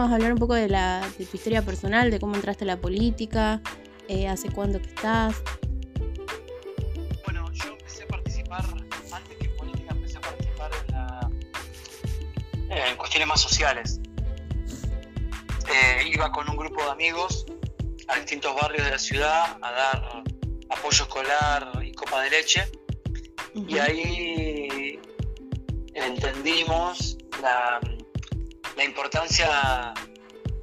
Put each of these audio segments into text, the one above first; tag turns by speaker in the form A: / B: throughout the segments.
A: podríamos hablar un poco de, la, de tu historia personal, de cómo entraste a la política, eh, hace cuánto que estás.
B: Bueno, yo empecé a participar, antes que en política, empecé a participar en, la, en cuestiones más sociales. Eh, iba con un grupo de amigos a distintos barrios de la ciudad a dar apoyo escolar y copa de leche. Y ahí entendimos la, la importancia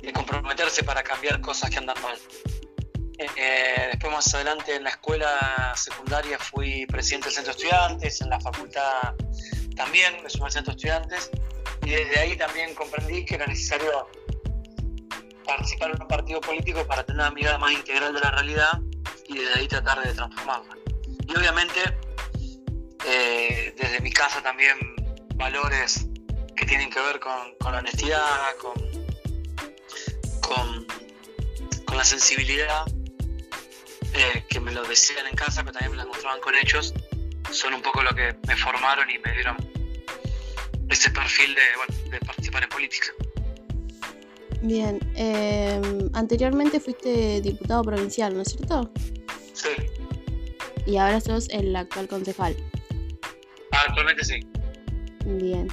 B: de comprometerse para cambiar cosas que andan mal. Eh, después más adelante en la escuela secundaria fui presidente del centro de estudiantes, en la facultad también me sumé al centro de estudiantes y desde ahí también comprendí que era necesario participar en un partido político para tener una mirada más integral de la realidad y desde ahí tratar de transformarla. Y obviamente eh, desde mi casa también valores que tienen que ver con, la honestidad, con, con, la sensibilidad, eh, que me lo decían en casa, pero también me lo mostraban con hechos, son un poco lo que me formaron y me dieron ese perfil de, de participar en política.
A: Bien, eh, anteriormente fuiste diputado provincial, ¿no es cierto?
B: Sí.
A: Y ahora sos el actual concejal.
B: Actualmente sí.
A: Bien.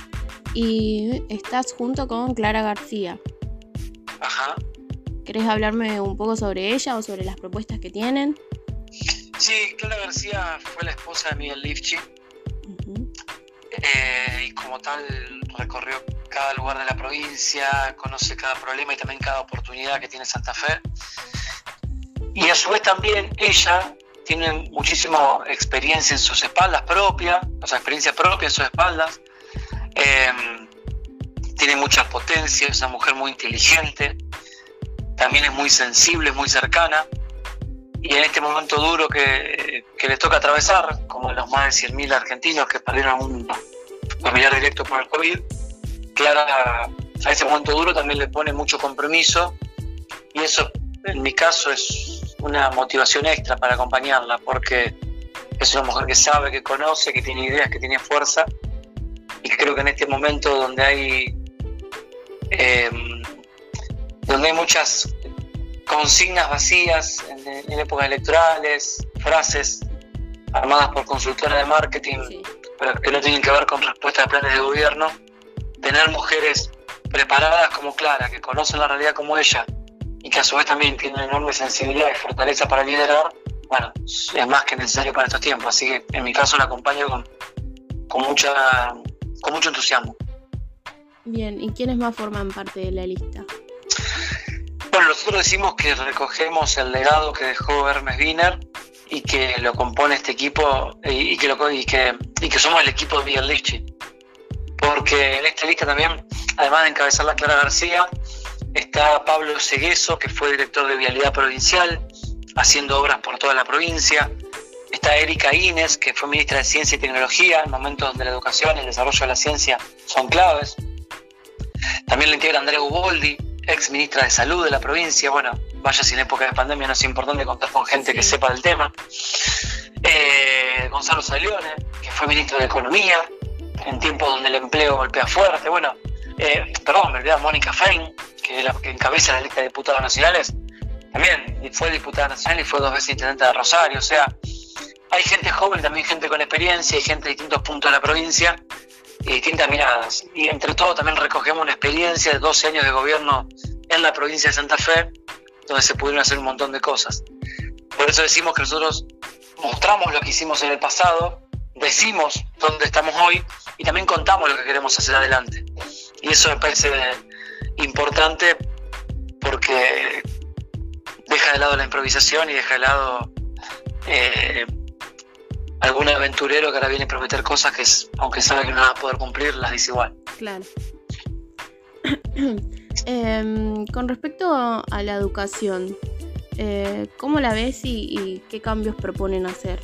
A: Y estás junto con Clara García.
B: Ajá.
A: ¿Querés hablarme un poco sobre ella o sobre las propuestas que tienen?
B: Sí, Clara García fue la esposa de Miguel Lifchi. Eh, y como tal recorrió cada lugar de la provincia, conoce cada problema y también cada oportunidad que tiene Santa Fe. Y a su vez también ella tiene muchísima experiencia en sus espaldas propias, o sea, experiencia propia en sus espaldas. Em, tiene mucha potencia, es una mujer muy inteligente, también es muy sensible, muy cercana. Y en este momento duro que, que le toca atravesar, como los más de 100.000 argentinos que perdieron un familiar directo por el COVID, Clara a ese momento duro también le pone mucho compromiso y eso en mi caso es una motivación extra para acompañarla porque es una mujer que sabe, que conoce, que tiene ideas, que tiene fuerza creo que en este momento donde hay em, donde hay muchas consignas vacías en, épocas electorales, frases armadas por consultoras de marketing, pero que no tienen que ver con respuestas de planes de gobierno, tener mujeres preparadas como Clara, que conocen la realidad como ella y que a su vez también tienen enorme sensibilidad y fortaleza para liderar, bueno, es más que necesario para estos tiempos. Así que en mi caso la acompaño con, con, mucha, con mucho entusiasmo.
A: Bien, ¿y quiénes más forman parte de la lista?
B: Bueno, nosotros decimos que recogemos el legado que dejó Hermes Wiener y que lo compone este equipo y, que, lo, y, que, y que somos el equipo de Miguel Lichi porque en esta lista también, además de encabezar la Clara García, está Pablo Segueso, que fue director de Vialidad Provincial, haciendo obras por toda la provincia. Está Erika Ines, que fue ministra de Ciencia y Tecnología, en momentos donde la educación y el desarrollo de la ciencia son claves. También la integra Andrea Uboldi, ex ministra de Salud de la provincia. Bueno, vaya sin época de pandemia, no es importante contar con gente que sepa del tema. Eh, Gonzalo Salione, que fue ministro de Economía, en tiempos donde el empleo golpea fuerte. Bueno, eh, perdón, me olvidaba Mónica Fein, que es la que encabeza la lista de diputados nacionales, también fue diputada nacional y fue dos veces intendente de Rosario. O sea, hay gente joven, también gente con experiencia, y gente de distintos puntos de la provincia y distintas miradas. Y entre todo también recogemos una experiencia de 12 años de gobierno en la provincia de Santa Fe, donde se pudieron hacer un montón de cosas. Por eso decimos que nosotros mostramos lo que hicimos en el pasado, decimos dónde estamos hoy y también contamos lo que queremos hacer adelante. Y eso me parece importante porque deja de lado la improvisación y deja de lado eh, algún aventurero que ahora viene a prometer cosas que, aunque sabe que no va a poder cumplir, las dice igual.
A: Claro. Em, con respecto a la educación, eh, ¿cómo la ves y qué cambios proponen hacer?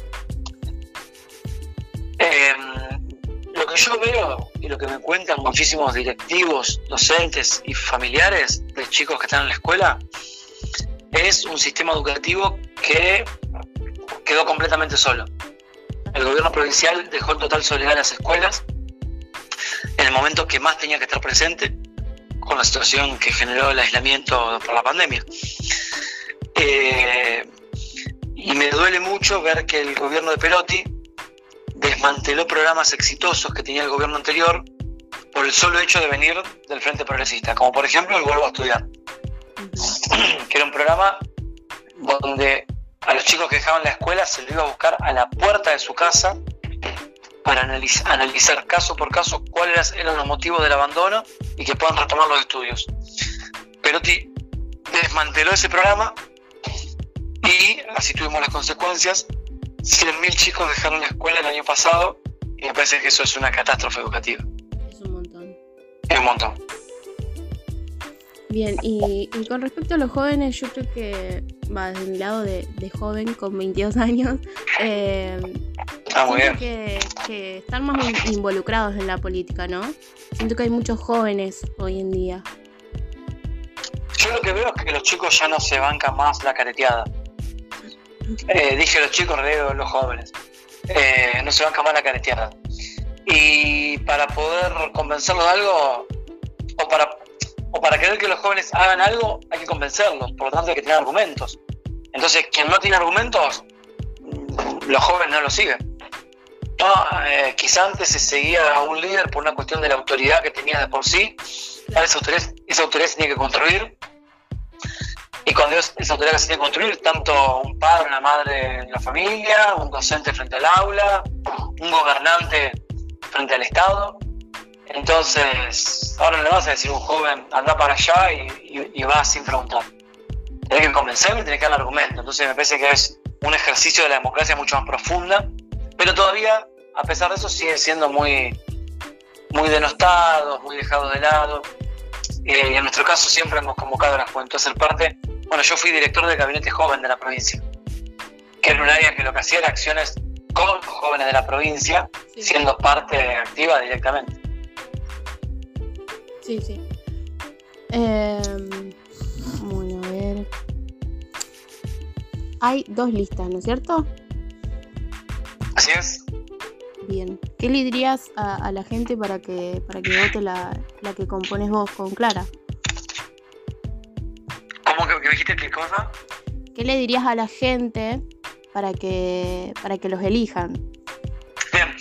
B: que yo veo y lo que me cuentan muchísimos directivos, docentes y familiares de chicos que están en la escuela es un sistema educativo que quedó completamente solo. El gobierno provincial dejó en total soledad las escuelas en el momento que más tenía que estar presente, con la situación que generó el aislamiento por la pandemia. Eh, y me duele mucho ver que el gobierno de Perotti desmanteló programas exitosos que tenía el gobierno anterior por el solo hecho de venir del Frente Progresista, como por ejemplo el Vuelvo a Estudiar, que era un programa donde a los chicos que dejaban la escuela se lo iba a buscar a la puerta de su casa para analizar, analizar caso por caso cuáles eran los motivos del abandono y que puedan retomar los estudios. Perotti desmanteló ese programa y así tuvimos las consecuencias. 100.000 chicos dejaron la escuela el año pasado y me parece que eso es una catástrofe educativa.
A: Es un montón.
B: Es un montón.
A: Bien, y, con respecto a los jóvenes, yo creo que va desde el lado de, joven con 22 años. Eh,
B: ah, muy bien.
A: Que, que, están más involucrados en la política, ¿no? Siento que hay muchos jóvenes hoy en día.
B: Yo lo que veo es que los chicos ya no se bancan más la careteada. Eh, dije los chicos, reo los jóvenes. Eh, no se bancan más la careteada. Y para poder convencerlos de algo, o para querer que los jóvenes hagan algo, hay que convencerlos, por lo tanto hay que tener argumentos. Entonces, quien no tiene argumentos, mm, los jóvenes no lo siguen. No, eh, quizá antes se seguía a un líder por una cuestión de la autoridad que tenía de por sí, esa autoridad, esa autoridad se tiene que construir, y cuando esa autoridad se tiene que construir, tanto un padre, una madre en la familia, un docente frente al aula, un gobernante frente al Estado, entonces, ahora no le vas a decir a un joven, anda para allá y, y, va sin preguntar. Tienes que convencerme y tienes que dar argumento. Entonces, me parece que es un ejercicio de la democracia mucho más profunda, pero todavía, a pesar de eso, siguen siendo muy, muy denostados, muy dejados de lado. Eh, y en nuestro caso, siempre hemos convocado a la juventud a ser parte. Bueno, yo fui director del gabinete joven de la provincia, que era un área que lo que hacía era acciones con los jóvenes de la provincia, siendo parte activa directamente.
A: Sí, sí. Em, bueno, a ver. Hay dos listas, ¿no es cierto?
B: Así es.
A: Bien. ¿Qué le dirías a, la gente para que, para que vote la, que compones vos con Clara?
B: ¿Cómo que, dijiste qué cosa?
A: ¿Qué le dirías a la gente para que, para que los elijan?
B: Bien.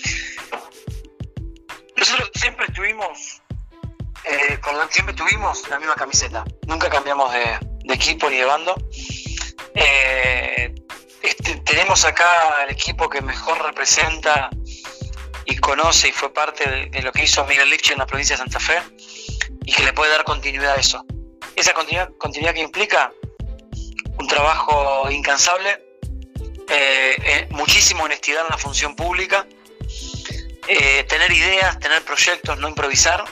B: Nosotros siempre estuvimos eh, siempre tuvimos la misma camiseta, nunca cambiamos de, equipo ni de bando. Eh, este, tenemos acá el equipo que mejor representa y conoce y fue parte de, lo que hizo Miguel Lich en la provincia de Santa Fe y que le puede dar continuidad a eso. Esa continuidad, que implica un trabajo incansable, eh, muchísima honestidad en la función pública, tener ideas, tener proyectos, no improvisar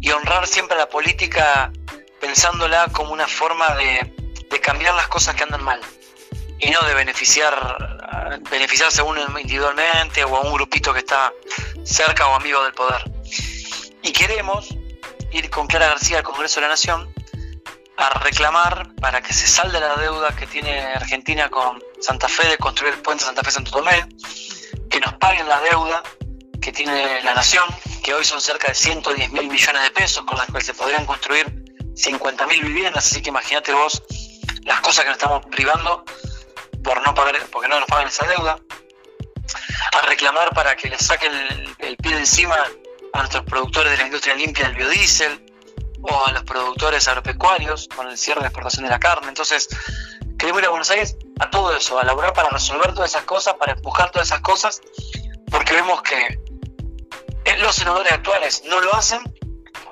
B: y honrar siempre la política pensándola como una forma de, cambiar las cosas que andan mal y no de beneficiar beneficiarse uno individualmente o a un grupito que está cerca o amigo del poder. Y queremos ir con Clara García al Congreso de la Nación a reclamar para que se salde la deuda que tiene Argentina con Santa Fe de construir el puente Santa Fe-Santo Tomé, que nos paguen la deuda que tiene la nación, hoy son cerca de 110 mil millones de pesos, con las cuales se podrían construir 50 mil viviendas, así que imagínate vos las cosas que nos estamos privando por no pagar, porque no nos pagan esa deuda, a reclamar para que le saquen el, pie de encima a nuestros productores de la industria limpia del biodiesel o a los productores agropecuarios con el cierre de exportación de la carne. Entonces, queremos ir a Buenos Aires a todo eso, a laborar para resolver todas esas cosas, para empujar todas esas cosas, porque vemos que los senadores actuales no lo hacen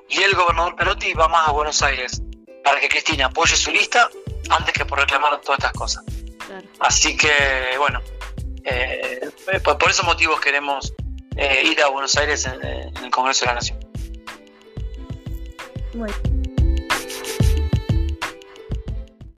B: y el gobernador Perotti va más a Buenos Aires para que Cristina apoye su lista antes que por reclamar todas estas cosas. Así que, bueno, eh, por, esos motivos queremos eh, ir a Buenos Aires en, en el Congreso de la Nación.
A: Bueno.